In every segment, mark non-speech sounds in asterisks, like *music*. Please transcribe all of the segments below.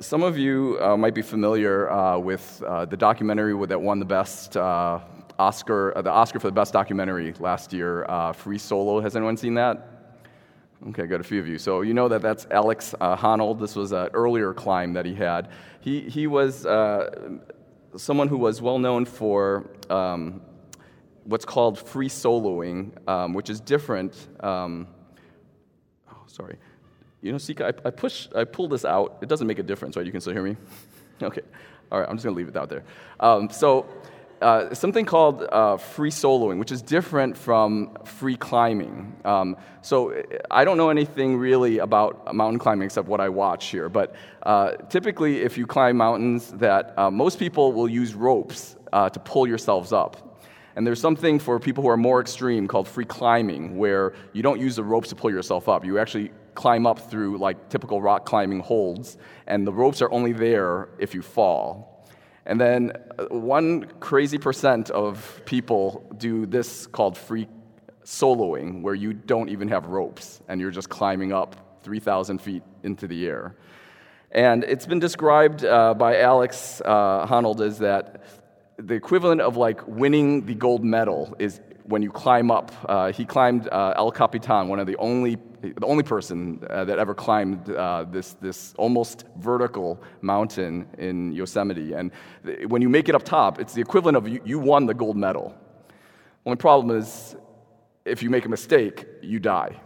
Some of you uh, might be familiar uh, with uh, the documentary that won the best uh, Oscar, uh, the Oscar for the best documentary last year, uh, Free Solo. Has anyone seen that? Okay, got a few of you. So you know that that's Alex Honnold. This was an earlier climb that he had. He, he was someone who was well known for um, what's called free soloing, um, which is different. Um, oh, sorry you know, Sika, I, I push, I pull this out. It doesn't make a difference, right? You can still hear me? *laughs* okay. All right, I'm just going to leave it out there. Um, so, uh, something called uh, free soloing, which is different from free climbing. Um, so, I don't know anything really about mountain climbing except what I watch here. But uh, typically, if you climb mountains, that uh, most people will use ropes uh, to pull yourselves up. And there's something for people who are more extreme called free climbing, where you don't use the ropes to pull yourself up. You actually climb up through like typical rock climbing holds, and the ropes are only there if you fall. And then uh, one crazy percent of people do this called free soloing, where you don't even have ropes and you're just climbing up 3,000 feet into the air. And it's been described uh, by Alex uh, Honnold as that the equivalent of like winning the gold medal is when you climb up. Uh, he climbed uh, El Capitan, one of the only the only person uh, that ever climbed uh, this, this almost vertical mountain in Yosemite. And th- when you make it up top, it's the equivalent of you, you won the gold medal. Only problem is, if you make a mistake, you die.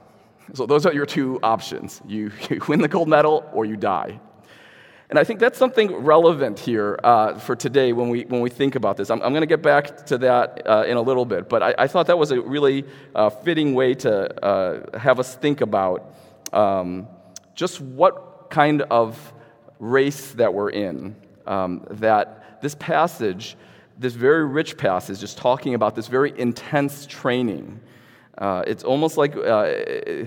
So those are your two options. You, *laughs* you win the gold medal or you die. And I think that's something relevant here uh, for today when we, when we think about this. I'm, I'm going to get back to that uh, in a little bit, but I, I, thought that was a really uh, fitting way to uh, have us think about um, just what kind of race that we're in. Um, that this passage, this very rich passage, is talking about this very intense training. Uh, it's almost like uh,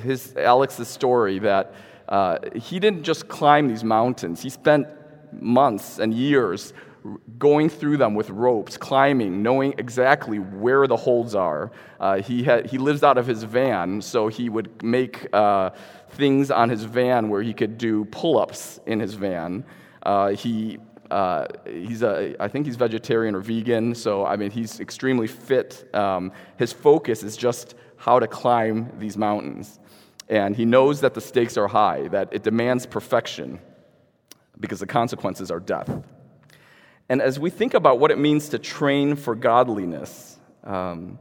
his Alex's story that uh, he didn't just climb these mountains, he spent months and years going through them with ropes, climbing, knowing exactly where the holds are. Uh, he, had, he lives out of his van, so he would make uh, things on his van where he could do pull ups in his van. Uh, he, uh, he's a, I think he's vegetarian or vegan, so I mean, he's extremely fit. Um, his focus is just how to climb these mountains. And he knows that the stakes are high, that it demands perfection because the consequences are death. And as we think about what it means to train for godliness, um,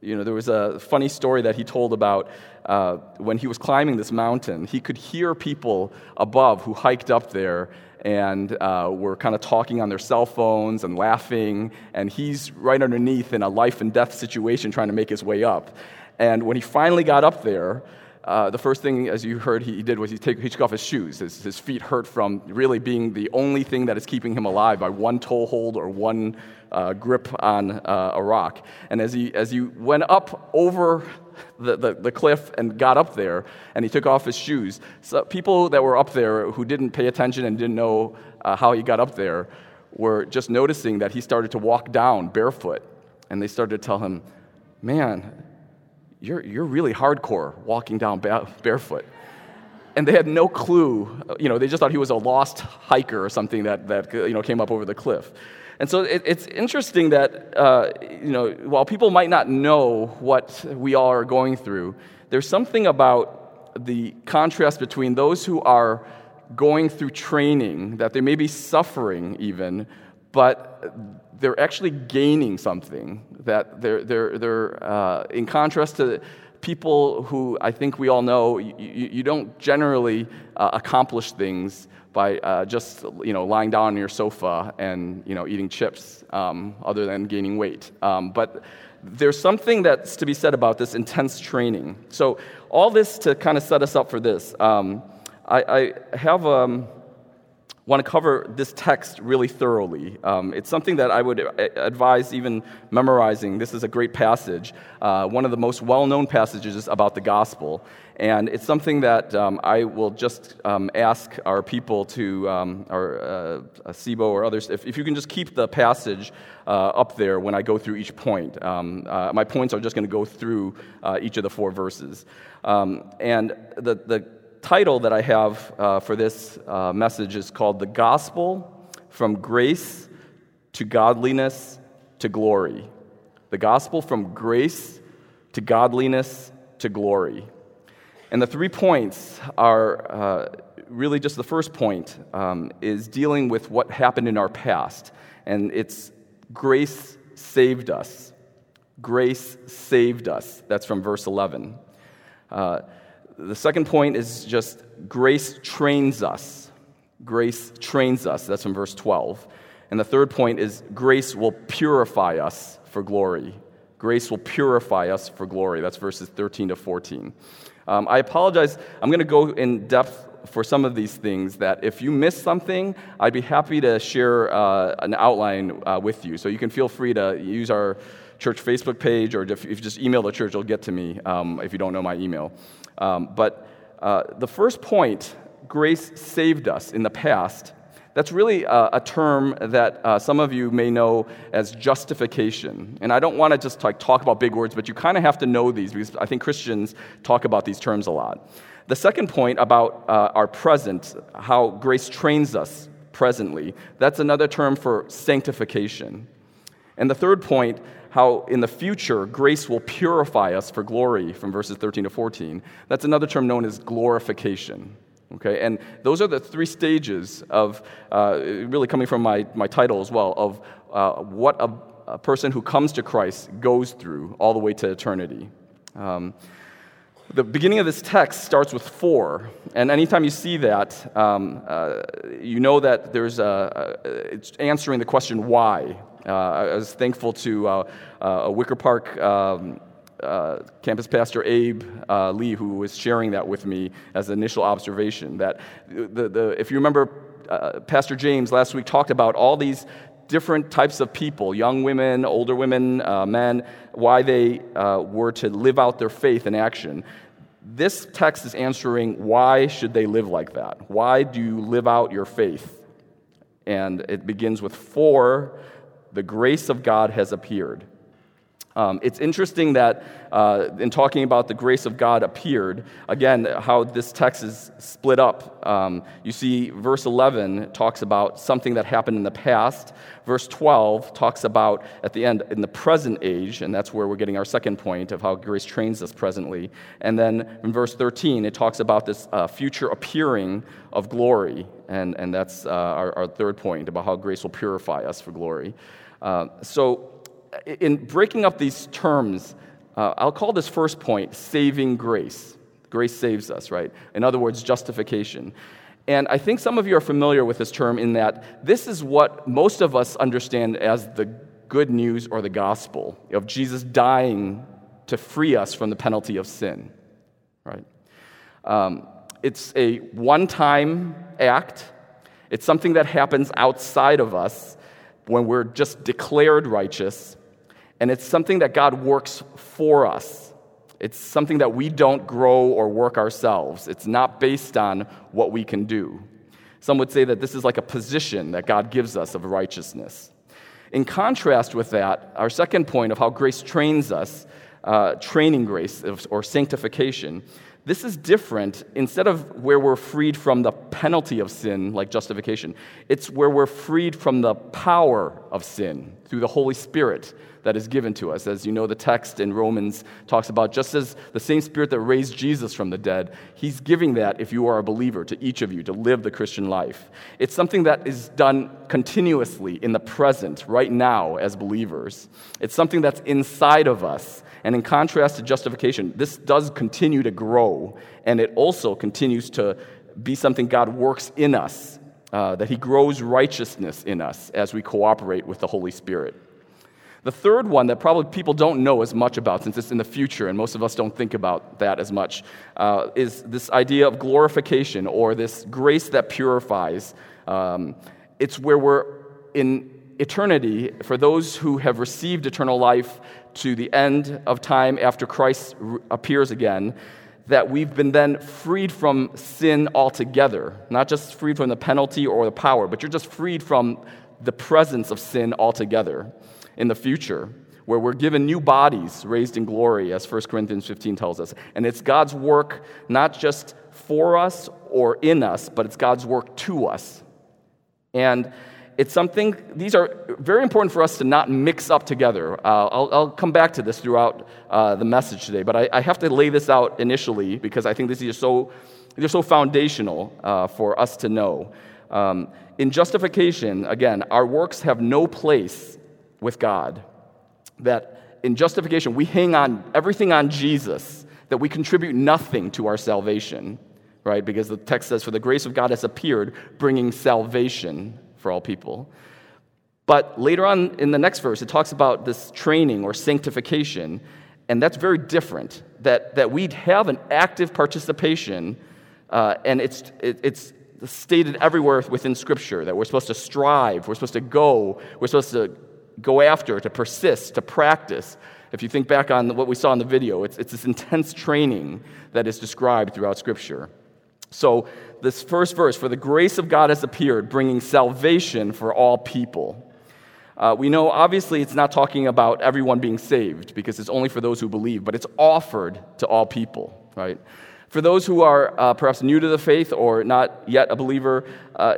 you know, there was a funny story that he told about uh, when he was climbing this mountain. He could hear people above who hiked up there and uh, were kind of talking on their cell phones and laughing, and he's right underneath in a life and death situation trying to make his way up. And when he finally got up there, uh, the first thing, as you heard, he did was he, take, he took off his shoes. His, his, feet hurt from really being the only thing that is keeping him alive by one toe hold or one uh, grip on uh, a rock. And as he, as he went up over the, the, the, cliff and got up there, and he took off his shoes, so people that were up there who didn't pay attention and didn't know uh, how he got up there were just noticing that he started to walk down barefoot. And they started to tell him, Man, you're, you're really hardcore walking down barefoot. And they had no clue, you know, they just thought he was a lost hiker or something that, that you know, came up over the cliff. And so it, it's interesting that, uh, you know, while people might not know what we all are going through, there's something about the contrast between those who are going through training, that they may be suffering even, but they're actually gaining something. That they're, they're, they're uh, in contrast to people who I think we all know, you, you don't generally uh, accomplish things by uh, just you know lying down on your sofa and you know eating chips, um, other than gaining weight. Um, but there's something that's to be said about this intense training. So all this to kind of set us up for this. Um, I, I, have. Want to cover this text really thoroughly. Um, it's something that I would advise even memorizing. This is a great passage, uh, one of the most well known passages about the gospel. And it's something that um, I will just um, ask our people to, um, our uh, SIBO or others, if, if, you can just keep the passage uh, up there when I go through each point. Um, uh, my points are just going to go through uh, each of the four verses. Um, and the, the title that I have uh, for this uh, message is called The Gospel from Grace to Godliness to Glory. The Gospel from Grace to Godliness to Glory. And the three points are uh, really just the first point um, is dealing with what happened in our past. And it's grace saved us. Grace saved us. That's from verse 11. Uh, the second point is just grace trains us. Grace trains us. That's from verse 12. And the third point is grace will purify us for glory. Grace will purify us for glory. That's verses 13 to 14. Um, I apologize. I'm going to go in depth for some of these things that if you miss something, I'd be happy to share uh, an outline uh, with you. So you can feel free to use our church Facebook page, or if you just email the church, it'll get to me um, if you don't know my email. Um, but uh, the first point, grace saved us in the past, that's really a, a term that uh, some of you may know as justification. And I don't want to just like, talk about big words, but you kind of have to know these because I think Christians talk about these terms a lot. The second point about uh, our present, how grace trains us presently, that's another term for sanctification. And the third point, how in the future grace will purify us for glory from verses 13 to 14, that's another term known as glorification. Okay, and those are the three stages of, uh, really coming from my, my title as well, of uh, what a, a, person who comes to Christ goes through all the way to eternity. Um, the beginning of this text starts with four, and anytime you see that, um, uh, you know that there's a, a, it's answering the question why. Uh, I was thankful to uh, uh Wicker Park. Um, uh, campus pastor Abe uh, Lee, who was sharing that with me as an initial observation. That the, the, if you remember, uh, Pastor James last week talked about all these different types of people young women, older women, men why they were to live out their faith in action. This text is answering why should they live like that? Why do you live out your faith? And it begins with for the grace of God has appeared. Um, it's interesting that uh, in talking about the grace of God appeared, again, how this text is split up. Um, you see, verse 11 talks about something that happened in the past. Verse 12 talks about, at the end, in the present age, and that's where we're getting our second point of how grace trains us presently. And then in verse 13, it talks about this uh, future appearing of glory, and, and that's uh, our, our, third point about how grace will purify us for glory. Uh, so, in breaking up these terms, uh, I'll call this first point saving grace. Grace saves us, right? In other words, justification. And I think some of you are familiar with this term in that this is what most of us understand as the good news or the gospel of Jesus dying to free us from the penalty of sin, right? Um, it's a one time act, it's something that happens outside of us when we're just declared righteous and it's something that God works for us. It's something that we don't grow or work ourselves. It's not based on what we can do. Some would say that this is like a position that God gives us of righteousness. In contrast with that, our second point of how grace trains us, uh, training grace or sanctification, this is different. Instead of where we're freed from the penalty of sin, like justification, it's where we're freed from the power of sin through the Holy Spirit that is given to us. As you know, the text in Romans talks about just as the same Spirit that raised Jesus from the dead, He's giving that, if you are a believer, to each of you to live the Christian life. It's something that is done continuously in the present, right now, as believers. It's something that's inside of us. And in contrast to justification, this does continue to grow, and it also continues to be something God works in us, uh, that He grows righteousness in us as we cooperate with the Holy Spirit. The third one that probably people don't know as much about, since it's in the future and most of us don't think about that as much, uh, is this idea of glorification or this grace that purifies. Um, it's where we're in eternity for those who have received eternal life to the end of time after Christ appears again. That we've been then freed from sin altogether, not just freed from the penalty or the power, but you're just freed from the presence of sin altogether in the future, where we're given new bodies raised in glory, as 1 Corinthians 15 tells us. And it's God's work not just for us or in us, but it's God's work to us. And it's something, these are very important for us to not mix up together. Uh, I'll, I'll, come back to this throughout uh, the message today, but I, I, have to lay this out initially because I think these are so, they're so foundational uh, for us to know. Um, in justification, again, our works have no place with God. That in justification, we hang on everything on Jesus, that we contribute nothing to our salvation, right? Because the text says, For the grace of God has appeared, bringing salvation for all people. But later on in the next verse, it talks about this training or sanctification, and that's very different. That, that we'd have an active participation, uh, and it's, it, it's stated everywhere within Scripture that we're supposed to strive, we're supposed to go, we're supposed to go after, to persist, to practice. If you think back on what we saw in the video, it's, it's this intense training that is described throughout Scripture. So, this first verse, for the grace of God has appeared, bringing salvation for all people. Uh, we know obviously it's not talking about everyone being saved because it's only for those who believe, but it's offered to all people, right? For those who are uh, perhaps new to the faith or not yet a believer, uh,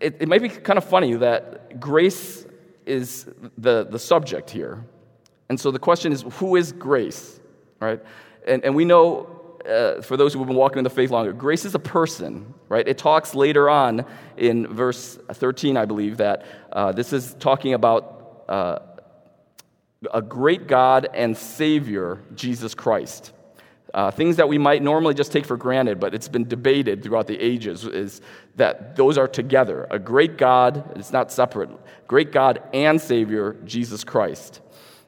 it, it might be kind of funny that grace is the, the subject here. And so the question is who is grace, right? And, and we know uh, for those who have been walking in the faith longer, grace is a person, right? It talks later on in verse 13, I believe, that uh, this is talking about uh, a great God and Savior, Jesus Christ. Uh, things that we might normally just take for granted, but it's been debated throughout the ages, is that those are together. A great God, it's not separate, great God and Savior, Jesus Christ.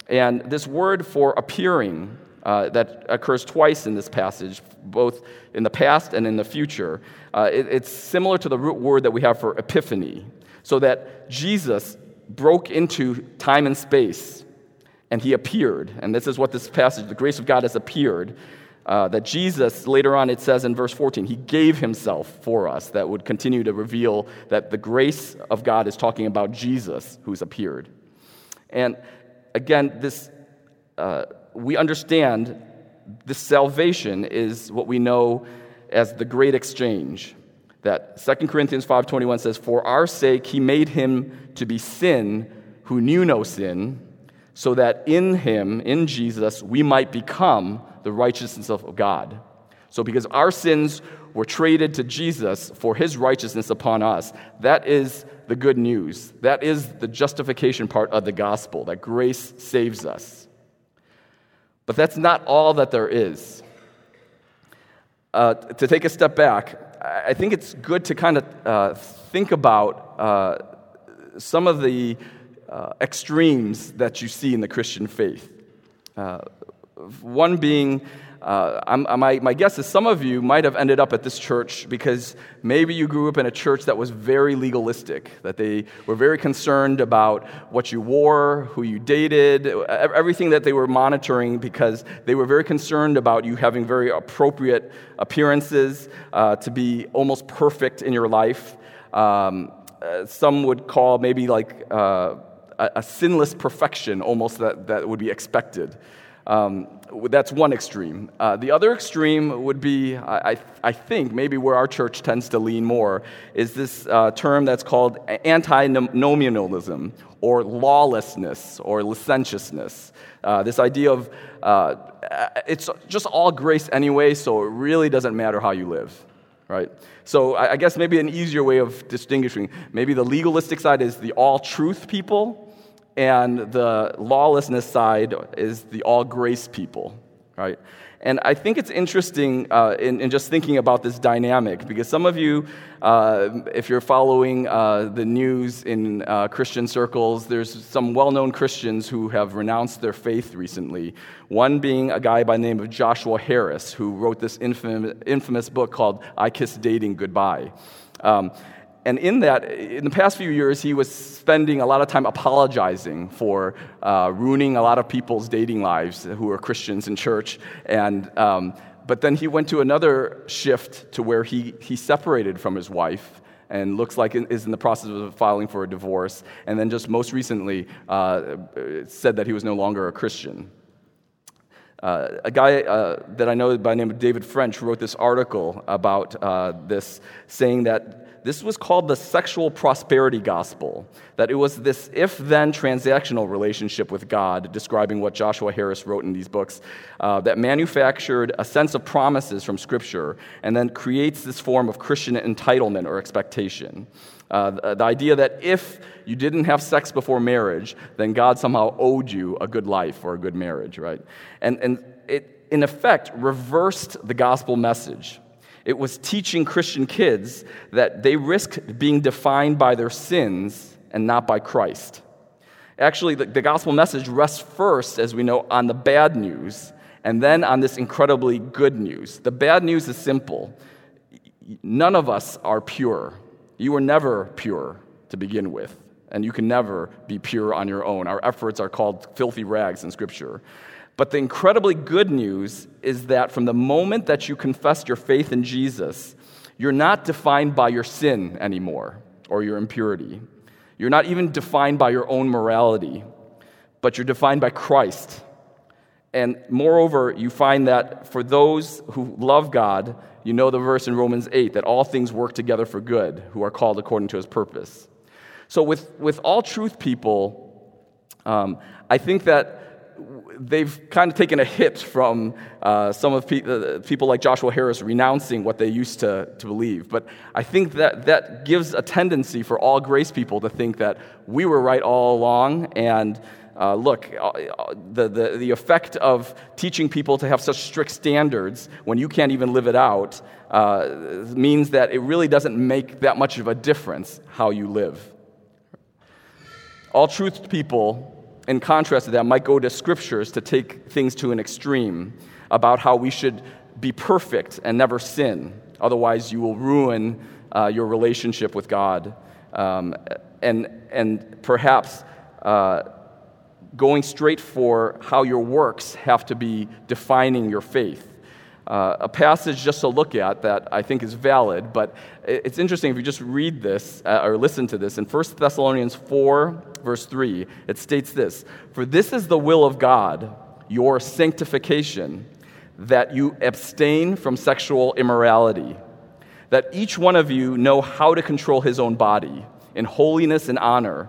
And this word for appearing uh, that occurs twice in this passage, both in the past and in the future, uh, it, it's similar to the root word that we have for epiphany. So that Jesus broke into time and space and he appeared. And this is what this passage, the grace of God has appeared. Uh, that Jesus, later on, it says in verse 14, he gave himself for us. That would continue to reveal that the grace of God is talking about Jesus who's appeared. And again, this, uh, we understand the salvation is what we know as the great exchange. That 2 Corinthians 5.21 says, For our sake he made him to be sin who knew no sin, so that in him, in Jesus, we might become the righteousness of God. So, because our sins were traded to Jesus for his righteousness upon us, that is the good news. That is the justification part of the gospel, that grace saves us. But that's not all that there is. Uh, to take a step back, I think it's good to kind of uh, think about uh, some of the uh, extremes that you see in the Christian faith. Uh, one being, uh, my, my guess is some of you might have ended up at this church because maybe you grew up in a church that was very legalistic, that they were very concerned about what you wore, who you dated, everything that they were monitoring because they were very concerned about you having very appropriate appearances uh, to be almost perfect in your life. Um, uh, some would call maybe like uh, a, a sinless perfection almost that, that would be expected. Um, that's one extreme. Uh, the other extreme would be, I, I, think, maybe where our church tends to lean more, is this uh, term that's called antinomianism or lawlessness or licentiousness. Uh, this idea of uh, it's just all grace anyway, so it really doesn't matter how you live, right? So I, I guess maybe an easier way of distinguishing maybe the legalistic side is the all truth people and the lawlessness side is the all grace people, right? And I think it's interesting uh, in, in, just thinking about this dynamic because some of you, uh, if you're following uh, the news in uh, Christian circles, there's some well known Christians who have renounced their faith recently. One being a guy by the name of Joshua Harris, who wrote this infamous, infamous book called I Kissed Dating Goodbye. Um, and in that, in the past few years, he was spending a lot of time apologizing for uh, ruining a lot of people's dating lives who are Christians in church. And, um, but then he went to another shift to where he, he separated from his wife and looks like is in the process of filing for a divorce, and then just most recently uh, said that he was no longer a Christian. Uh, a guy uh, that I know by the name of David French wrote this article about uh, this, saying that this was called the sexual prosperity gospel, that it was this if then transactional relationship with God, describing what Joshua Harris wrote in these books, uh, that manufactured a sense of promises from Scripture and then creates this form of Christian entitlement or expectation. Uh, the, the idea that if you didn't have sex before marriage, then God somehow owed you a good life or a good marriage, right? And, and it, in effect, reversed the gospel message. It was teaching Christian kids that they risk being defined by their sins and not by Christ. Actually, the, the gospel message rests first, as we know, on the bad news and then on this incredibly good news. The bad news is simple none of us are pure. You were never pure to begin with, and you can never be pure on your own. Our efforts are called filthy rags in Scripture. But the incredibly good news is that from the moment that you confess your faith in Jesus, you're not defined by your sin anymore or your impurity. You're not even defined by your own morality, but you're defined by Christ. And moreover, you find that for those who love God, you know the verse in Romans 8 that all things work together for good who are called according to his purpose. So, with, with all truth people, um, I think that they've kind of taken a hit from uh, some of pe- uh, people like Joshua Harris renouncing what they used to, to believe. But I think that that gives a tendency for all grace people to think that we were right all along. And uh, look, uh, the, the, the effect of teaching people to have such strict standards when you can't even live it out uh, means that it really doesn't make that much of a difference how you live. All truth people in contrast to that, might go to scriptures to take things to an extreme about how we should be perfect and never sin. Otherwise, you will ruin uh, your relationship with God. Um, and, and perhaps uh, going straight for how your works have to be defining your faith. Uh, a passage just to look at that I think is valid, but it's interesting if you just read this uh, or listen to this. In 1 Thessalonians 4, verse 3, it states this For this is the will of God, your sanctification, that you abstain from sexual immorality, that each one of you know how to control his own body in holiness and honor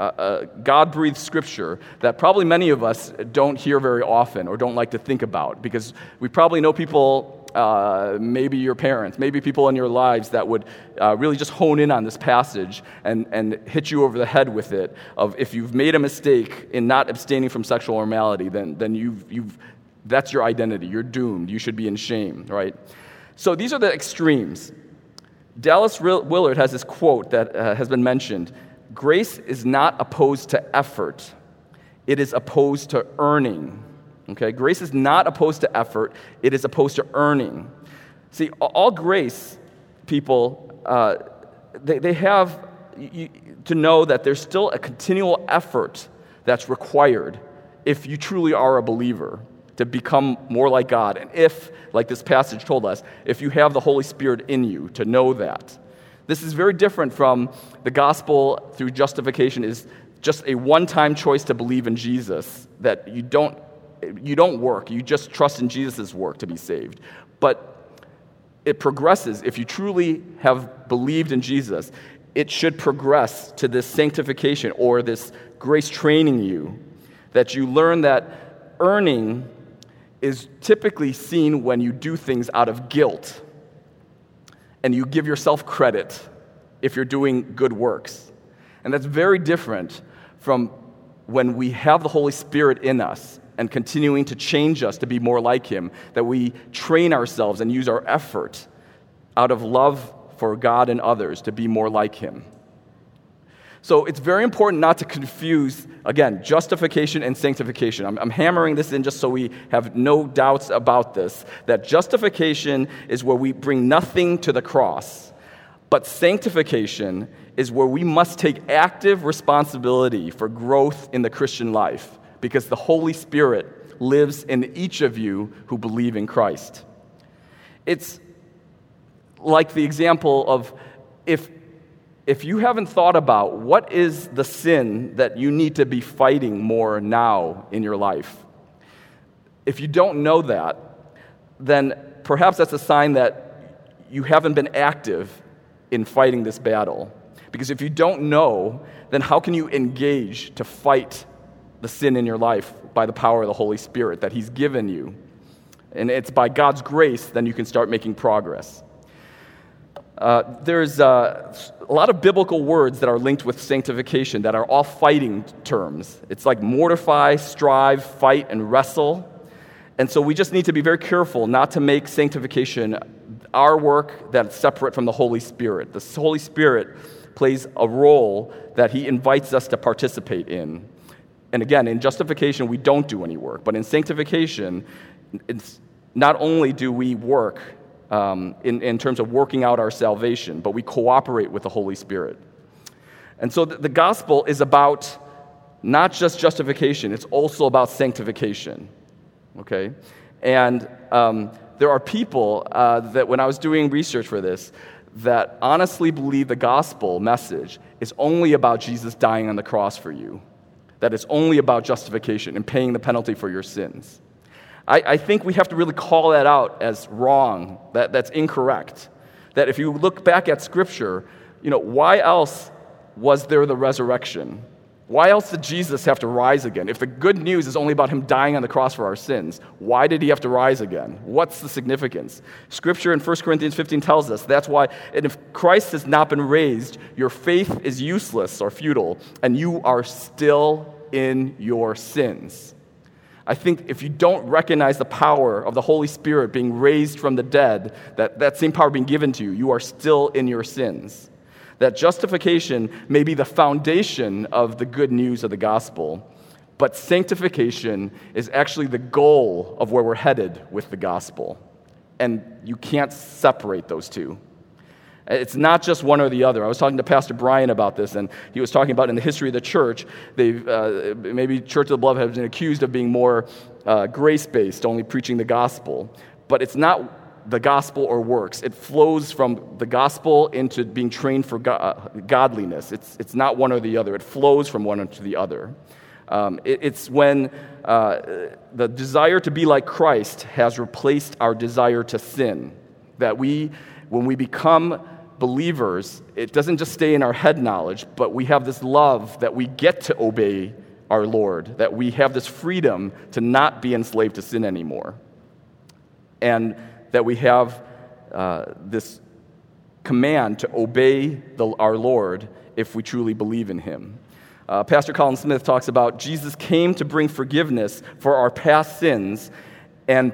uh, uh, God breathed scripture that probably many of us don't hear very often or don't like to think about because we probably know people, uh, maybe your parents, maybe people in your lives that would uh, really just hone in on this passage and, and hit you over the head with it of if you've made a mistake in not abstaining from sexual immorality, then, then you've, you've, that's your identity. You're doomed. You should be in shame, right? So these are the extremes. Dallas Willard has this quote that uh, has been mentioned grace is not opposed to effort, it is opposed to earning. Okay? Grace is not opposed to effort, it is opposed to earning. See, all grace people, uh, they, they have you, to know that there's still a continual effort that's required if you truly are a believer to become more like God. And if, like this passage told us, if you have the Holy Spirit in you to know that. This is very different from the gospel through justification is just a one-time choice to believe in Jesus that you don't you don't work, you just trust in Jesus' work to be saved. But it progresses. If you truly have believed in Jesus, it should progress to this sanctification or this grace training you that you learn that earning is typically seen when you do things out of guilt and you give yourself credit if you're doing good works. And that's very different from when we have the Holy Spirit in us and continuing to change us to be more like Him, that we train ourselves and use our effort out of love for God and others to be more like Him. So it's very important not to confuse, again, justification and sanctification. I'm, I'm, hammering this in just so we have no doubts about this that justification is where we bring nothing to the cross, but sanctification is where we must take active responsibility for growth in the Christian life because the Holy Spirit lives in each of you who believe in Christ. It's like the example of if if you haven't thought about what is the sin that you need to be fighting more now in your life, if you don't know that, then perhaps that's a sign that you haven't been active in fighting this battle. Because if you don't know, then how can you engage to fight the sin in your life by the power of the Holy Spirit that He's given you? And it's by God's grace, then you can start making progress. Uh, there's uh, a lot of biblical words that are linked with sanctification that are all fighting terms. It's like mortify, strive, fight, and wrestle. And so we just need to be very careful not to make sanctification our work that's separate from the Holy Spirit. The Holy Spirit plays a role that He invites us to participate in. And again, in justification, we don't do any work. But in sanctification, not only do we work um, in, in terms of working out our salvation, but we cooperate with the Holy Spirit. And so the, the gospel is about not just justification, it's also about sanctification. Okay? And um, there are people uh, that, when I was doing research for this, that honestly believe the gospel message is only about Jesus dying on the cross for you, that it's only about justification and paying the penalty for your sins. I, I think we have to really call that out as wrong, that, that's incorrect. That if you look back at Scripture, you know, why else was there the resurrection? Why else did Jesus have to rise again? If the good news is only about him dying on the cross for our sins, why did he have to rise again? What's the significance? Scripture in 1 Corinthians 15 tells us that's why, and if Christ has not been raised, your faith is useless or futile, and you are still in your sins. I think if you don't recognize the power of the Holy Spirit being raised from the dead, that, that same power being given to you, you are still in your sins. That justification may be the foundation of the good news of the gospel, but sanctification is actually the goal of where we're headed with the gospel. And you can't separate those two. It's not just one or the other. I was talking to Pastor Brian about this, and he was talking about in the history of the church, they've, uh, maybe Church of the Beloved has been accused of being more uh, grace based, only preaching the gospel. But it's not the gospel or works. It flows from the gospel into being trained for uh, godliness. It's, it's not one or the other, it flows from one to the other. Um, it, it's when uh, the desire to be like Christ has replaced our desire to sin. That we, when we become believers, it doesn't just stay in our head knowledge, but we have this love that we get to obey our Lord, that we have this freedom to not be enslaved to sin anymore, and that we have uh, this command to obey the, our Lord if we truly believe in Him. Uh, Pastor Colin Smith talks about Jesus came to bring forgiveness for our past sins and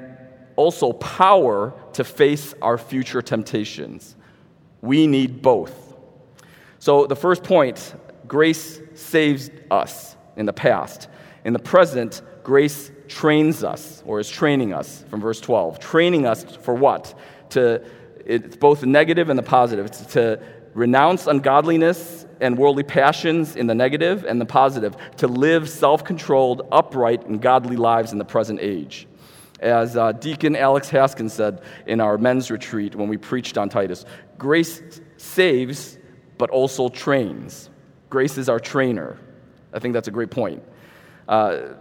also power to face our future temptations. We need both. So, the first point grace saves us in the past. In the present, grace trains us, or is training us, from verse 12. Training us for what? To, it's both the negative and the positive. It's to renounce ungodliness and worldly passions in the negative, and the positive, to live self controlled, upright, and godly lives in the present age. As uh, Deacon Alex Haskins said in our men's retreat when we preached on Titus, grace saves, but also trains. Grace is our trainer. I think that's a great point. Uh,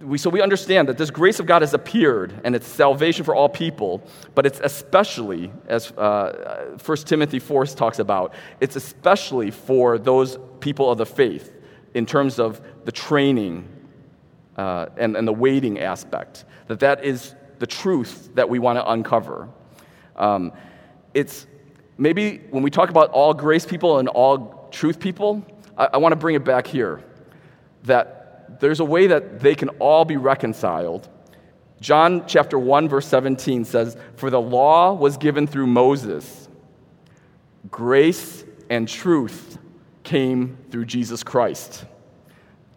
we, so we understand that this grace of God has appeared and it's salvation for all people, but it's especially, as uh, 1 Timothy 4 talks about, it's especially for those people of the faith in terms of the training uh, and, and the waiting aspect, that that is the truth that we want to uncover. Um, it's maybe when we talk about all grace people and all truth people, I, I want to bring it back here that there's a way that they can all be reconciled. John chapter 1, verse 17 says, For the law was given through Moses, grace and truth came through Jesus Christ.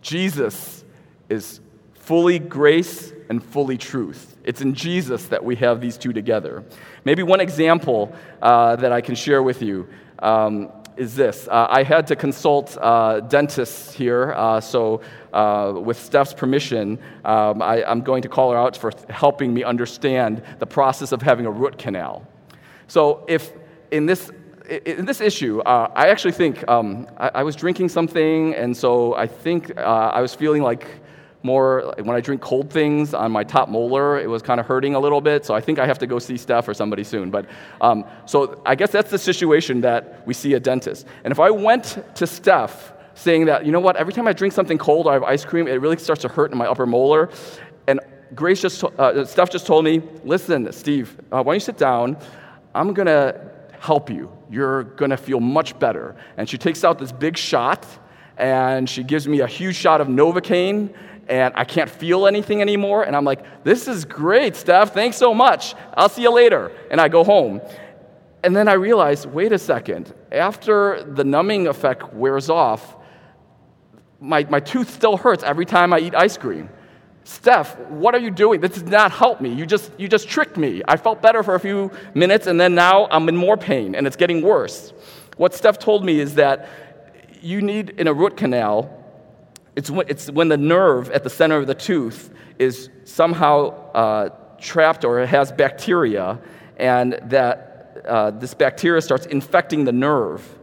Jesus is fully grace and fully truth. It's in Jesus that we have these two together. Maybe one example uh, that I can share with you um, is this. Uh, I had to consult uh, dentists here, uh, so uh, with Steph's permission, um, I, am going to call her out for helping me understand the process of having a root canal. So, if in this in this issue, uh, I actually think um, I, I, was drinking something, and so I think uh, I was feeling like more when I drink cold things on my top molar, it was kind of hurting a little bit. So I think I have to go see Steph or somebody soon. But um, so I guess that's the situation that we see a dentist. And if I went to Steph saying that, you know what, every time I drink something cold or I have ice cream, it really starts to hurt in my upper molar. And Grace just, uh, Steph just told me, listen, Steve, uh, why don't you sit down? I'm going to help you. You're going to feel much better. And she takes out this big shot and she gives me a huge shot of Novocaine and I can't feel anything anymore. And I'm like, this is great, Steph. Thanks so much. I'll see you later. And I go home. And then I realize, wait a second. After the numbing effect wears off, my, my tooth still hurts every time I eat ice cream. Steph, what are you doing? This does not help me. You just, you just tricked me. I felt better for a few minutes, and then now I'm in more pain, and it's getting worse. What Steph told me is that you need, in a root canal, it's when, it's when the nerve at the center of the tooth is somehow uh, trapped or has bacteria, and that uh, this bacteria starts infecting the nerve.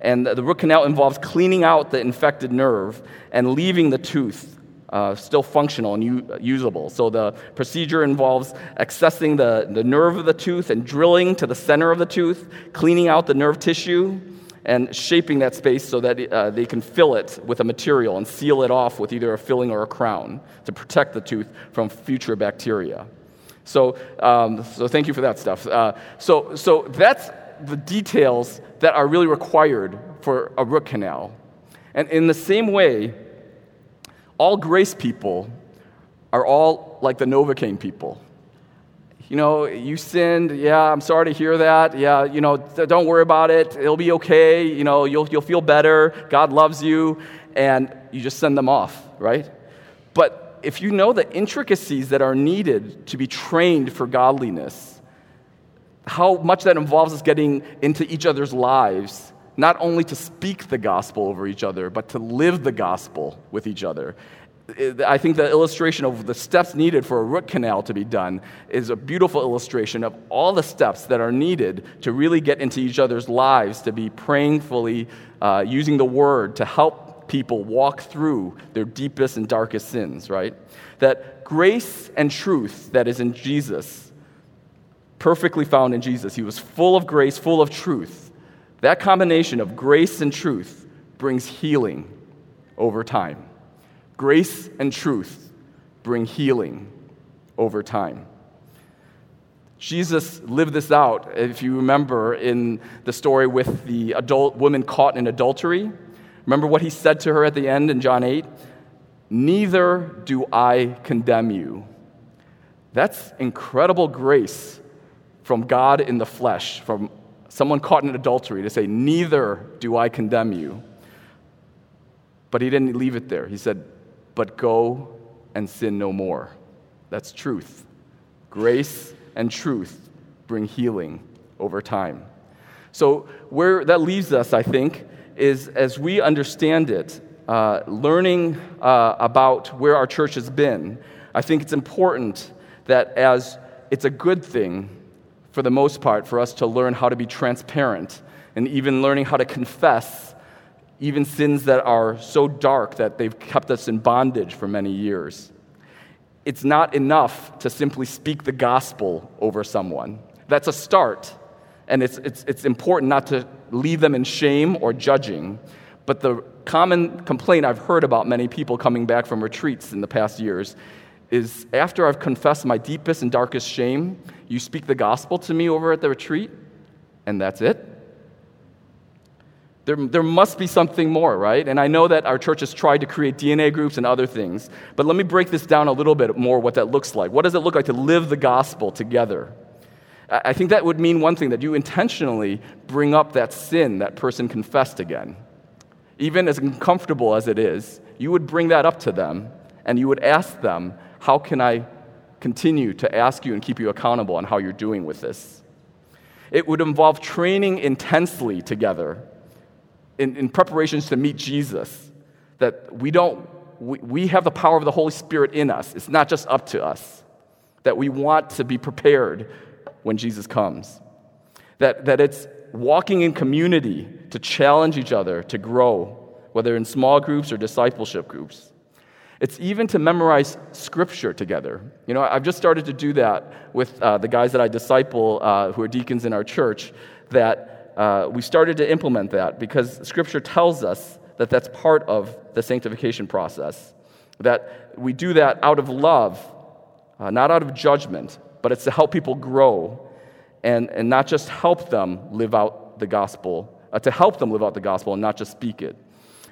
And the root canal involves cleaning out the infected nerve and leaving the tooth uh, still functional and u- usable. So the procedure involves accessing the, the nerve of the tooth and drilling to the center of the tooth, cleaning out the nerve tissue, and shaping that space so that uh, they can fill it with a material and seal it off with either a filling or a crown to protect the tooth from future bacteria. So, um, so thank you for that Steph. Uh, so, so that's the details that are really required for a root canal. And in the same way, all grace people are all like the Novocaine people you know, you sinned. Yeah, I'm sorry to hear that. Yeah, you know, don't worry about it. It'll be okay. You know, you'll, you'll feel better. God loves you. And you just send them off, right? But if you know the intricacies that are needed to be trained for godliness, how much that involves us getting into each other's lives, not only to speak the gospel over each other, but to live the gospel with each other. I think the illustration of the steps needed for a root canal to be done is a beautiful illustration of all the steps that are needed to really get into each other's lives, to be prayingfully uh, using the word to help people walk through their deepest and darkest sins, right? That grace and truth that is in Jesus, perfectly found in Jesus, he was full of grace, full of truth. That combination of grace and truth brings healing over time. Grace and truth bring healing over time. Jesus lived this out, if you remember, in the story with the adult woman caught in adultery. Remember what he said to her at the end in John 8? Neither do I condemn you. That's incredible grace from God in the flesh, from someone caught in adultery to say, Neither do I condemn you. But he didn't leave it there. He said, but go and sin no more. That's truth. Grace and truth bring healing over time. So, where that leaves us, I think, is as we understand it, uh, learning uh, about where our church has been, I think it's important that as it's a good thing, for the most part, for us to learn how to be transparent and even learning how to confess even sins that are so dark that they've kept us in bondage for many years. It's not enough to simply speak the gospel over someone. That's a start, and it's, it's, it's important not to leave them in shame or judging. But the common complaint I've heard about many people coming back from retreats in the past years is after I've confessed my deepest and darkest shame, you speak the gospel to me over at the retreat, and that's it? There, there must be something more, right? And I know that our church has tried to create DNA groups and other things, but let me break this down a little bit more what that looks like. What does it look like to live the gospel together? I think that would mean one thing that you intentionally bring up that sin that person confessed again. even as uncomfortable as it is, you would bring that up to them and you would ask them, How can I continue to ask you and keep you accountable on how you're doing with this? It would involve training intensely together in, in preparations to meet Jesus, that we don't, we, we have the power of the Holy Spirit in us. It's not just up to us, that we want to be prepared when Jesus comes. That, that it's walking in community to challenge each other to grow, whether in small groups or discipleship groups. It's even to memorize scripture together. You know, I've just started to do that with uh, the guys that I disciple uh, who are deacons in our church, that uh, we started to implement that because scripture tells us that that's part of the sanctification process. That we do that out of love, uh, not out of judgment, but it's to help people grow and, and not just help them live out the gospel, uh, to help them live out the gospel and not just speak it.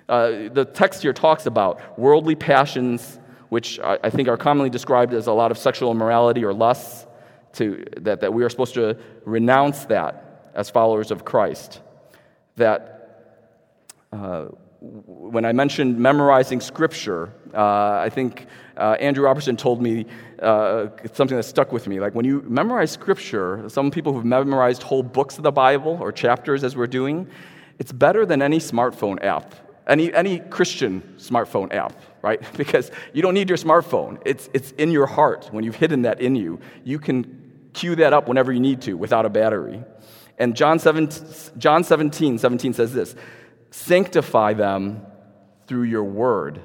Uh, the text here talks about worldly passions, which I, I, think are commonly described as a lot of sexual immorality or lusts, to, that, that we are supposed to renounce that as followers of Christ. That uh, when I mentioned memorizing scripture, uh, I think uh, Andrew Robertson told me uh, something that stuck with me. Like when you memorize scripture, some people who've memorized whole books of the Bible or chapters as we're doing, it's better than any smartphone app any, any Christian smartphone app, right? *laughs* Because you don't need your smartphone. It's, it's in your heart. When you've hidden that in you, you can cue that up whenever you need to without a battery. And John 17, John 17, 17 says this Sanctify them through your word.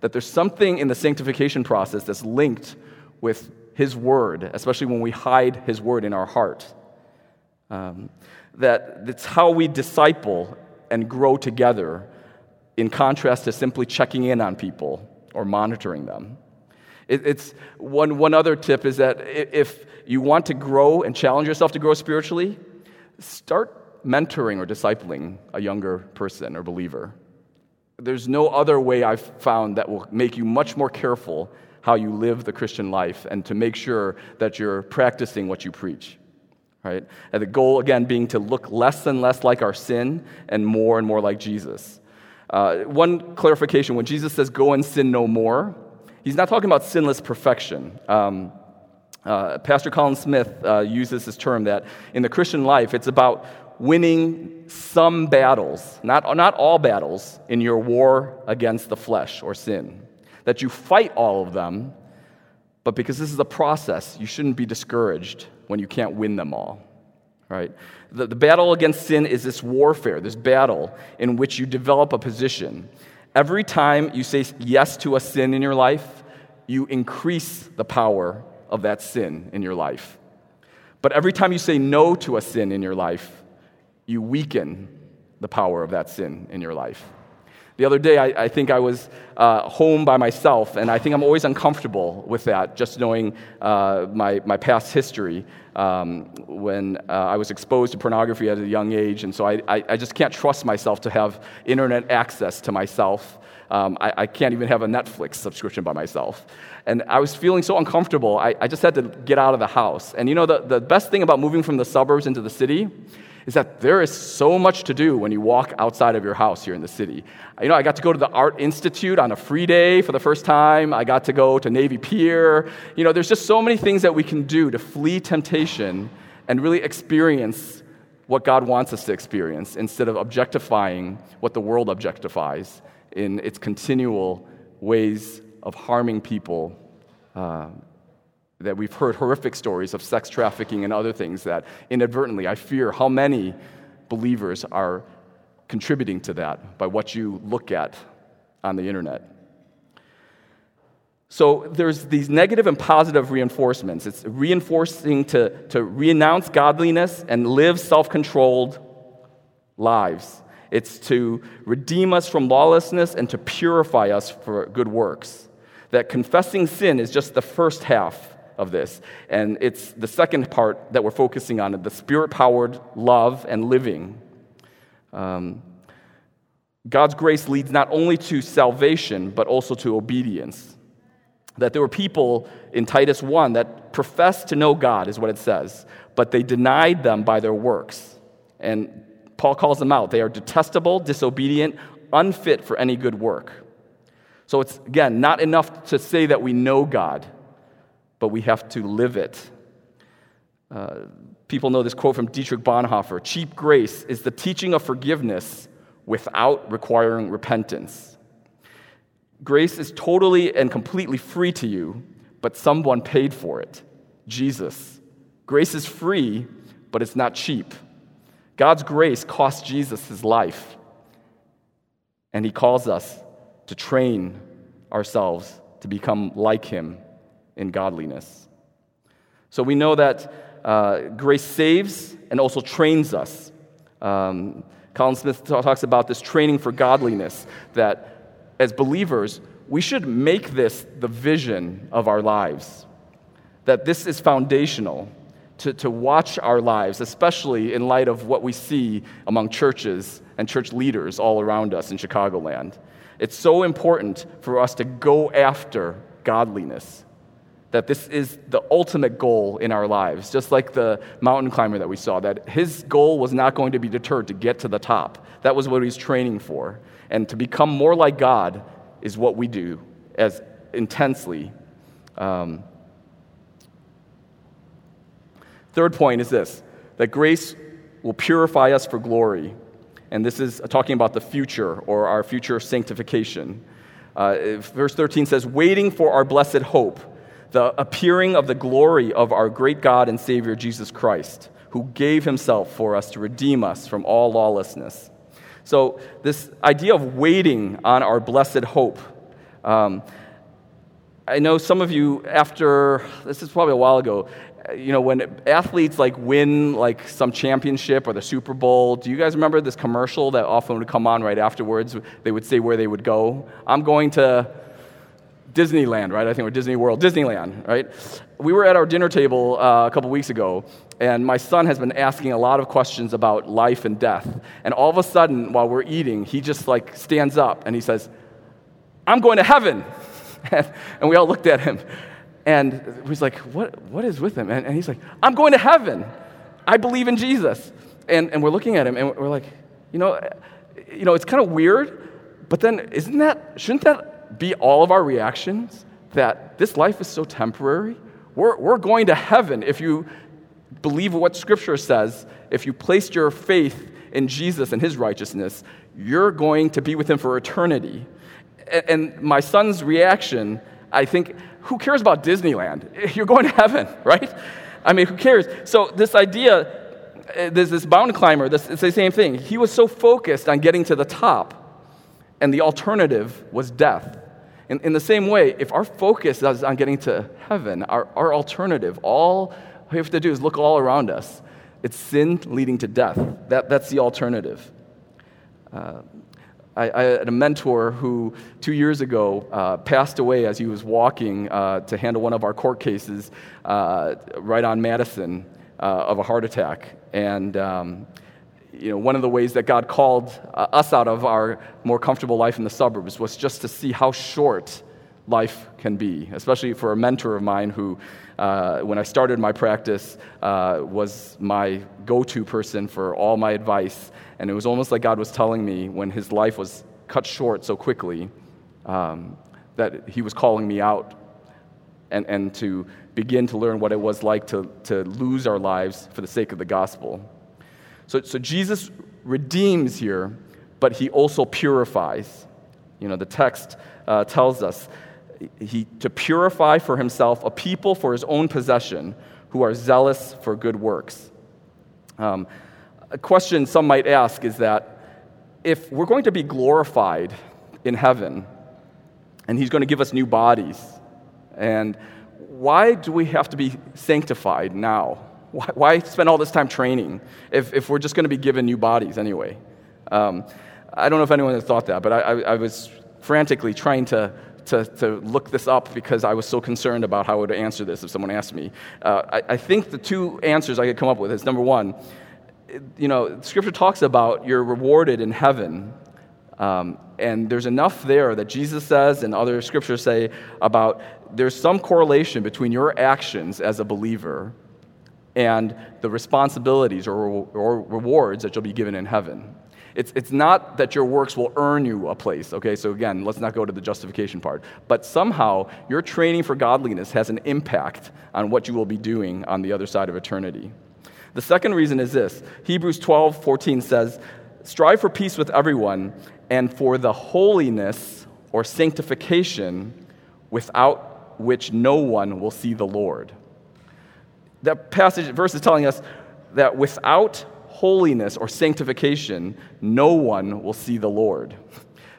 That there's something in the sanctification process that's linked with his word, especially when we hide his word in our heart. Um, that it's how we disciple and grow together in contrast to simply checking in on people or monitoring them. It, it's one, one other tip is that if you want to grow and challenge yourself to grow spiritually, start mentoring or discipling a younger person or believer. There's no other way I've found that will make you much more careful how you live the Christian life and to make sure that you're practicing what you preach. Right? And the goal, again, being to look less and less like our sin and more and more like Jesus. Uh, one clarification when Jesus says, go and sin no more, he's not talking about sinless perfection. Um, uh, Pastor Colin Smith uh, uses this term that in the Christian life, it's about winning some battles, not, not all battles, in your war against the flesh or sin. That you fight all of them, but because this is a process, you shouldn't be discouraged when you can't win them all right? The, the battle against sin is this warfare, this battle in which you develop a position. Every time you say yes to a sin in your life, you increase the power of that sin in your life. But every time you say no to a sin in your life, you weaken the power of that sin in your life. The other day, I, I think I was uh, home by myself, and I think I'm always uncomfortable with that, just knowing uh, my, my past history um, when uh, I was exposed to pornography at a young age, and so I, I, I, just can't trust myself to have internet access to myself. Um, I, I, can't even have a Netflix subscription by myself. And I was feeling so uncomfortable, I, I just had to get out of the house. And you know, the, the best thing about moving from the suburbs into the city is that there is so much to do when you walk outside of your house here in the city. You know, I got to go to the Art Institute on a free day for the first time. I got to go to Navy Pier. You know, there's just so many things that we can do to flee temptation and really experience what God wants us to experience instead of objectifying what the world objectifies in its continual ways of harming people uh, that we've heard horrific stories of sex trafficking and other things that inadvertently, I fear how many believers are contributing to that by what you look at on the internet. So there's these negative and positive reinforcements. It's reinforcing to, to renounce godliness and live self controlled lives. It's to redeem us from lawlessness and to purify us for good works. That confessing sin is just the first half of this. And it's the second part that we're focusing on the spirit powered love and living. Um, God's grace leads not only to salvation, but also to obedience. That there were people in Titus 1 that professed to know God, is what it says, but they denied them by their works. And Paul calls them out. They are detestable, disobedient, unfit for any good work. So it's, again, not enough to say that we know God, but we have to live it. Uh, people know this quote from Dietrich Bonhoeffer Cheap grace is the teaching of forgiveness without requiring repentance. Grace is totally and completely free to you, but someone paid for it Jesus. Grace is free, but it's not cheap. God's grace cost Jesus his life, and he calls us to train ourselves to become like him in godliness. So we know that uh, grace saves and also trains us. Um, Colin Smith talks about this training for godliness, that as believers, we should make this the vision of our lives, that this is foundational to, to watch our lives, especially in light of what we see among churches and church leaders all around us in Chicagoland. It's so important for us to go after godliness, that this is the ultimate goal in our lives, just like the mountain climber that we saw, that his goal was not going to be deterred to get to the top. That was what he's training for. And to become more like God is what we do as intensely. Um, third point is this that grace will purify us for glory and this is talking about the future or our future sanctification. Uh, verse 13 says, Waiting for our blessed hope, the appearing of the glory of our great God and Savior Jesus Christ, who gave himself for us to redeem us from all lawlessness. So, this idea of waiting on our blessed hope. Um, I know some of you, after, this is probably a while ago, you know, when athletes like win like some championship or the Super Bowl, do you guys remember this commercial that often would come on right afterwards? They would say where they would go. I'm going to Disneyland, right? I think we're Disney World, Disneyland, right? We were at our dinner table uh, a couple weeks ago, and my son has been asking a lot of questions about life and death. And all of a sudden, while we're eating, he just like stands up and he says, "I'm going to heaven," *laughs* and we all looked at him. And he's like, what, what is with him? And, and he's like, I'm going to heaven. I believe in Jesus. And, and we're looking at him and we're like, you know, you know, it's kind of weird, but then isn't that, shouldn't that be all of our reactions? That this life is so temporary? We're, we're going to heaven if you believe what Scripture says, if you placed your faith in Jesus and his righteousness, you're going to be with him for eternity. And, and my son's reaction, I think, who cares about Disneyland? *laughs* You're going to heaven, *laughs* right? I mean, who cares? So, this idea, uh, there's this bound climber, this, it's the same thing. He was so focused on getting to the top, and the alternative was death. In, in the same way, if our focus is on getting to heaven, our, our alternative, all we have to do is look all around us. It's sin leading to death. That, that's the alternative. Uh, I, I, had a mentor who two years ago uh, passed away as he was walking uh, to handle one of our court cases uh, right on Madison uh, of a heart attack. And um, you know, one of the ways that God called uh, us out of our more comfortable life in the suburbs was just to see how short life can be, especially for a mentor of mine who, uh, when I started my practice, uh, was my go to person for all my advice. And it was almost like God was telling me when his life was cut short so quickly um, that he was calling me out and, and to begin to learn what it was like to, to lose our lives for the sake of the gospel. So, so Jesus redeems here, but he also purifies. You know, the text uh, tells us he, to purify for himself a people for his own possession who are zealous for good works. Um, a question some might ask is that if we're going to be glorified in heaven, and he's going to give us new bodies, and why do we have to be sanctified now? Why, why spend all this time training if, if we're just going to be given new bodies anyway? Um, I don't know if anyone has thought that, but I, I, I was frantically trying to to, to look this up because I was so concerned about how I would answer this if someone asked me. Uh, I, I think the two answers I could come up with is number one, you know, Scripture talks about you're rewarded in heaven. Um, and there's enough there that Jesus says and other scriptures say about there's some correlation between your actions as a believer and the responsibilities or, or rewards that you'll be given in heaven. It's, it's not that your works will earn you a place, okay? So again, let's not go to the justification part. But somehow, your training for godliness has an impact on what you will be doing on the other side of eternity. The second reason is this Hebrews 12 14 says, Strive for peace with everyone and for the holiness or sanctification without which no one will see the Lord. That passage, verse is telling us that without holiness or sanctification, no one will see the Lord.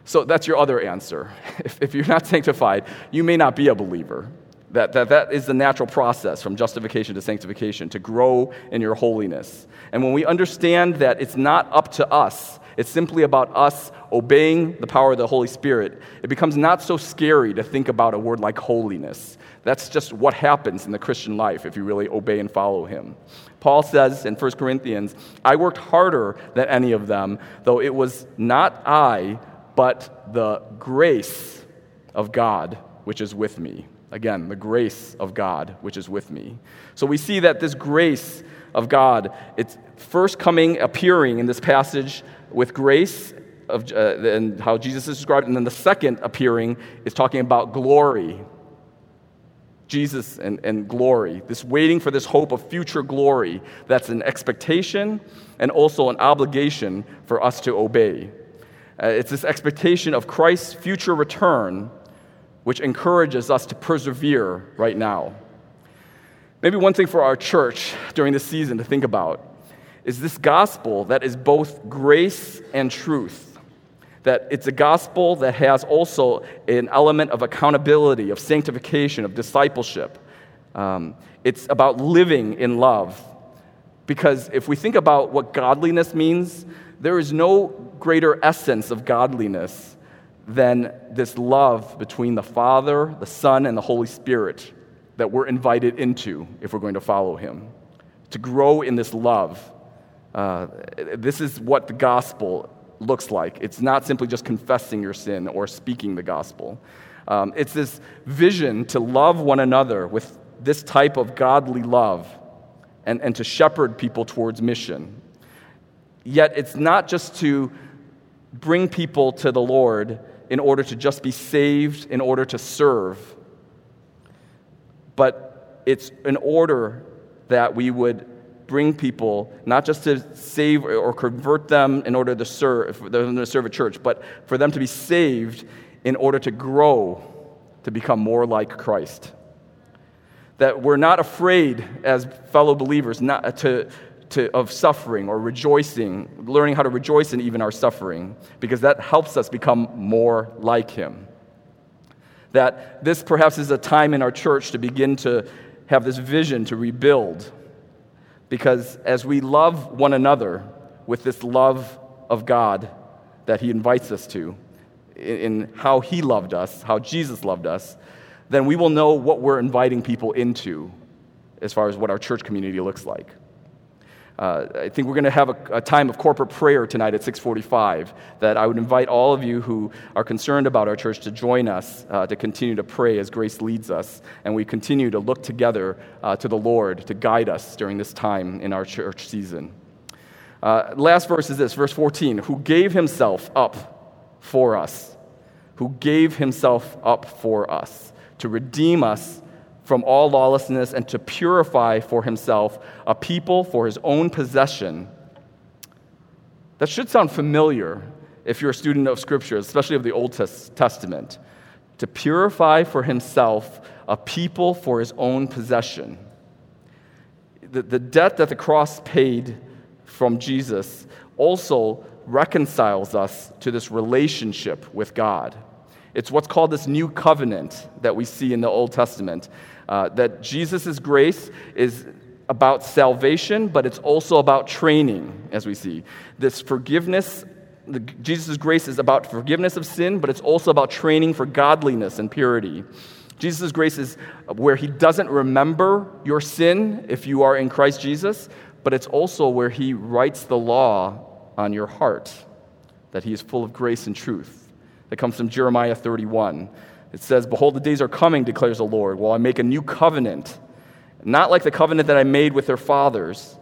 So that's your other answer. *laughs* If, if, you're not sanctified, you may not be a believer. That, that, that is the natural process from justification to sanctification, to grow in your holiness. And when we understand that it's not up to us, it's simply about us obeying the power of the Holy Spirit, it becomes not so scary to think about a word like holiness. That's just what happens in the Christian life if you really obey and follow Him. Paul says in 1 Corinthians, I worked harder than any of them, though it was not I, but the grace of God which is with me. Again, the grace of God which is with me. So we see that this grace of God, it's first coming, appearing in this passage with grace of, uh, and how Jesus is described, and then the second appearing is talking about glory. Jesus and, and glory, this waiting for this hope of future glory that's an expectation and also an obligation for us to obey. Uh, it's this expectation of Christ's future return which encourages us to persevere right now. Maybe one thing for our church during this season to think about is this gospel that is both grace and truth. That it's a gospel that has also an element of accountability, of sanctification, of discipleship. Um, it's about living in love. Because if we think about what godliness means, there is no greater essence of godliness than this love between the Father, the Son, and the Holy Spirit that we're invited into if we're going to follow Him. To grow in this love uh, this is what the gospel looks like. It's not simply just confessing your sin or speaking the gospel. Um, it's this vision to love one another with this type of godly love and, and to shepherd people towards mission. Yet it's not just to bring people to the Lord in order to just be saved, in order to serve, but it's in order that we would bring people not just to save or convert them in order to serve, for them to serve a church, but for them to be saved in order to grow to become more like Christ. That we're not afraid as fellow believers not to, to, of suffering or rejoicing, learning how to rejoice in even our suffering, because that helps us become more like Him. That this perhaps is a time in our church to begin to have this vision to rebuild because as we love one another with this love of God that He invites us to, in how He loved us, how Jesus loved us, then we will know what we're inviting people into as far as what our church community looks like. Uh, I think we're going to have a, a, time of corporate prayer tonight at 6:45. That I would invite all of you who are concerned about our church to join us uh, to continue to pray as grace leads us, and we continue to look together uh, to the Lord to guide us during this time in our church season. Uh, last verse is this, verse 14: Who gave Himself up for us? Who gave Himself up for us to redeem us from all lawlessness and to purify for himself a people for his own possession. That should sound familiar if you're a student of Scripture, especially of the Old Testament. To purify for himself a people for his own possession. The, the debt that the cross paid from Jesus also reconciles us to this relationship with God. It's what's called this new covenant that we see in the Old Testament. Uh, that Jesus' grace is about salvation, but it's also about training, as we see. This forgiveness, Jesus' grace is about forgiveness of sin, but it's also about training for godliness and purity. Jesus' grace is where he doesn't remember your sin if you are in Christ Jesus, but it's also where he writes the law on your heart, that he is full of grace and truth. That comes from Jeremiah 31. It says, Behold, the days are coming, declares the Lord, while I make a new covenant, not like the covenant that I made with their fathers,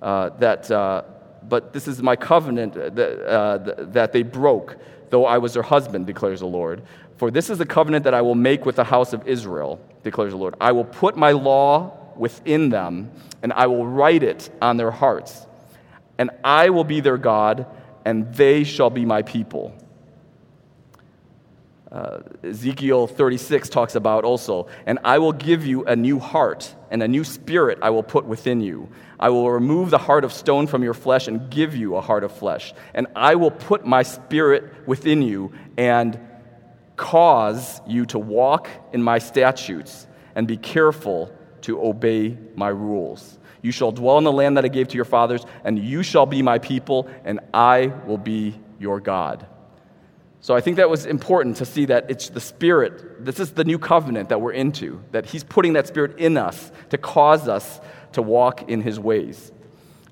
uh, that, uh, but this is my covenant that, uh, that they broke, though I was their husband, declares the Lord. For this is the covenant that I will make with the house of Israel, declares the Lord. I will put my law within them, and I will write it on their hearts. And I will be their God, and they shall be my people. Uh, Ezekiel 36 talks about also, and I will give you a new heart, and a new spirit I will put within you. I will remove the heart of stone from your flesh and give you a heart of flesh. And I will put my spirit within you and cause you to walk in my statutes and be careful to obey my rules. You shall dwell in the land that I gave to your fathers, and you shall be my people, and I will be your God. So I think that was important to see that it's the Spirit. This is the new covenant that we're into, that He's putting that Spirit in us to cause us to walk in His ways.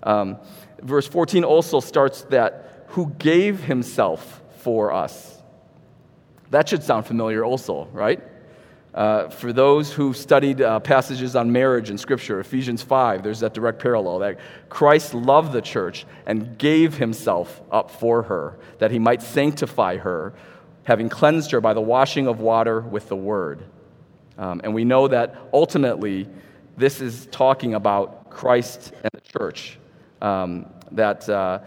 Um, verse 14 also starts that who gave Himself for us. That should sound familiar also, right? Uh, for those who studied uh, passages on marriage in Scripture, Ephesians 5, there's that direct parallel that Christ loved the church and gave himself up for her, that he might sanctify her, having cleansed her by the washing of water with the word. Um, and we know that ultimately this is talking about Christ and the church. Um, that. Uh,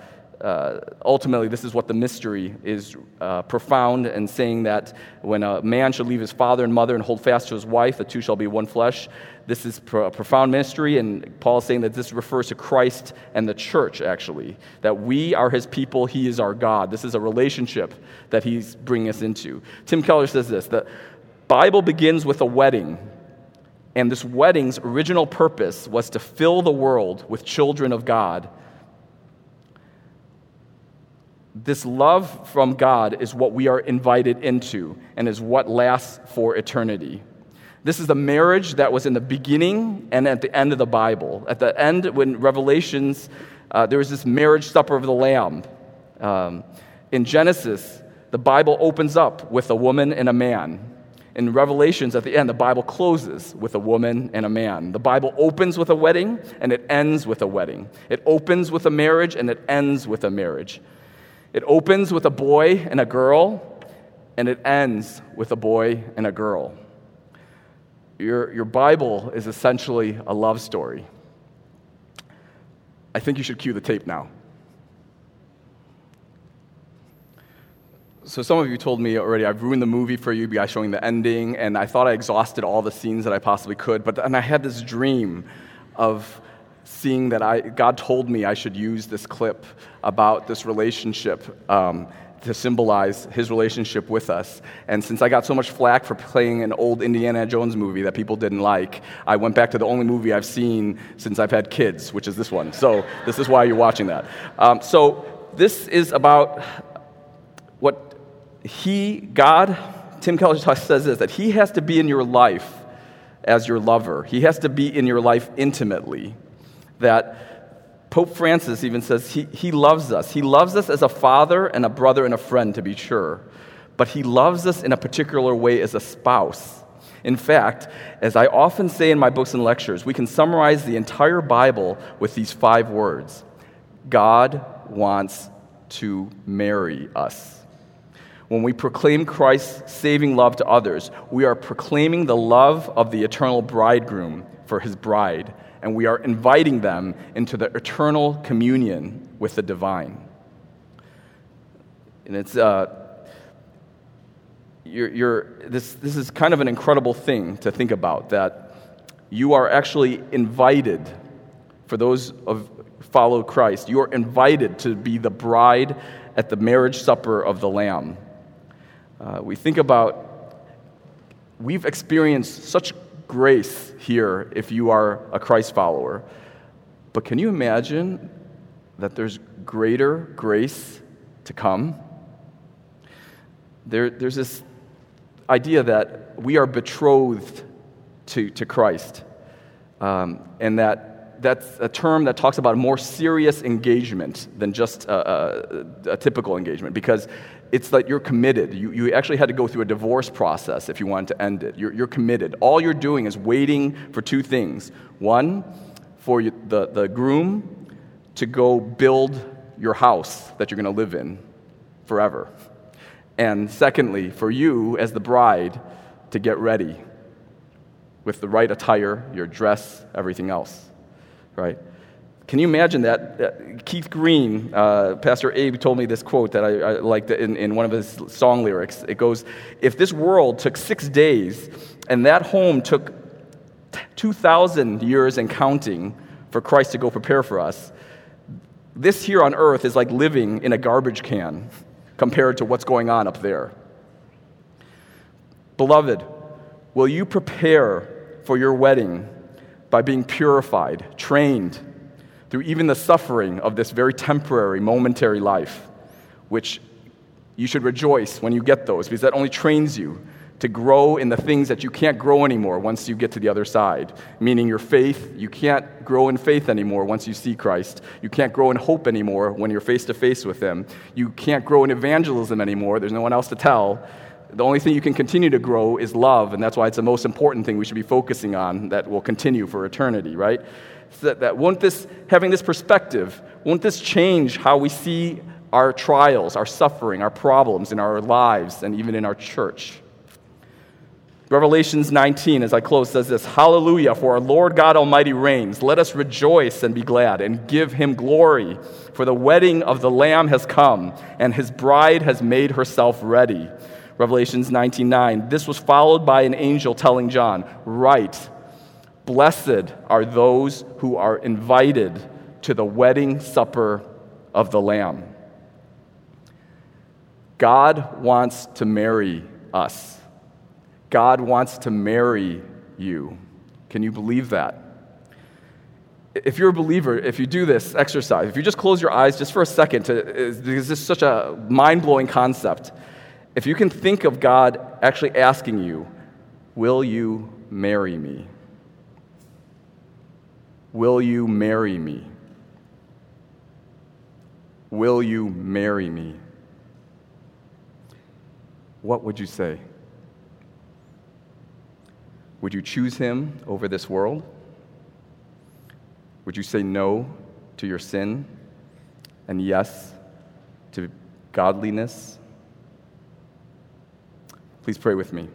uh, ultimately, this is what the mystery is uh, profound and saying that when a man should leave his father and mother and hold fast to his wife, the two shall be one flesh. This is a profound mystery, and Paul is saying that this refers to Christ and the church, actually. That we are his people, he is our God. This is a relationship that he's bringing us into. Tim Keller says this the Bible begins with a wedding, and this wedding's original purpose was to fill the world with children of God this love from God is what we are invited into and is what lasts for eternity. This is the marriage that was in the beginning and at the end of the Bible. At the end, when Revelations, uh, there was this marriage supper of the Lamb. Um, in Genesis, the Bible opens up with a woman and a man. In Revelations, at the end, the Bible closes with a woman and a man. The Bible opens with a wedding and it ends with a wedding. It opens with a marriage and it ends with a marriage. It opens with a boy and a girl, and it ends with a boy and a girl. Your, your Bible is essentially a love story. I think you should cue the tape now. So, some of you told me already I've ruined the movie for you by showing the ending, and I thought I exhausted all the scenes that I possibly could. But and I had this dream of seeing that I, God told me I should use this clip about this relationship um, to symbolize his relationship with us. And since I got so much flack for playing an old Indiana Jones movie that people didn't like, I went back to the only movie I've seen since I've had kids, which is this one. So this is why you're watching that. Um, so this is about what he, God, Tim Keller says this, that he has to be in your life as your lover. He has to be in your life intimately that Pope Francis even says he, he loves us. He loves us as a father and a brother and a friend, to be sure, but he loves us in a particular way as a spouse. In fact, as I often say in my books and lectures, we can summarize the entire Bible with these five words God wants to marry us. When we proclaim Christ's saving love to others, we are proclaiming the love of the eternal bridegroom for his bride and we are inviting them into the eternal communion with the divine. And it's, uh, you're, you're, this, this is kind of an incredible thing to think about that you are actually invited, for those of follow Christ, you are invited to be the bride at the marriage supper of the Lamb. Uh, we think about, we've experienced such grace here if you are a Christ follower. But can you imagine that there's greater grace to come? There, there's this idea that we are betrothed to, to Christ, um, and that that's a term that talks about a more serious engagement than just a, a, a typical engagement because it's that you're committed. You, you actually had to go through a divorce process if you wanted to end it. You're, you're committed. All you're doing is waiting for two things one, for you, the, the groom to go build your house that you're going to live in forever. And secondly, for you as the bride to get ready with the right attire, your dress, everything else, right? Can you imagine that? Uh, Keith Green, uh, Pastor Abe, told me this quote that I, I liked in, in one of his song lyrics. It goes, If this world took six days and that home took 2,000 years and counting for Christ to go prepare for us, this here on earth is like living in a garbage can compared to what's going on up there. Beloved, will you prepare for your wedding by being purified, trained through even the suffering of this very temporary, momentary life, which you should rejoice when you get those because that only trains you to grow in the things that you can't grow anymore once you get to the other side. Meaning your faith, you can't grow in faith anymore once you see Christ. You can't grow in hope anymore when you're face to face with Him. You can't grow in evangelism anymore. There's no one else to tell. The only thing you can continue to grow is love, and that's why it's the most important thing we should be focusing on that will continue for eternity, right? That, that won't this, having this perspective, won't this change how we see our trials, our suffering, our problems in our lives, and even in our church? Revelations 19, as I close, says this Hallelujah, for our Lord God Almighty reigns. Let us rejoice and be glad and give him glory, for the wedding of the Lamb has come, and his bride has made herself ready. Revelations 19 9. This was followed by an angel telling John, Write, blessed are those who are invited to the wedding supper of the Lamb. God wants to marry us. God wants to marry you. Can you believe that? If you're a believer, if you do this exercise, if you just close your eyes just for a second, to, because this is such a mind blowing concept, if you can think of God actually asking you, Will you marry me? Will you marry me? Will you marry me? What would you say? Would you choose him over this world? Would you say no to your sin and yes to godliness? Please pray with me.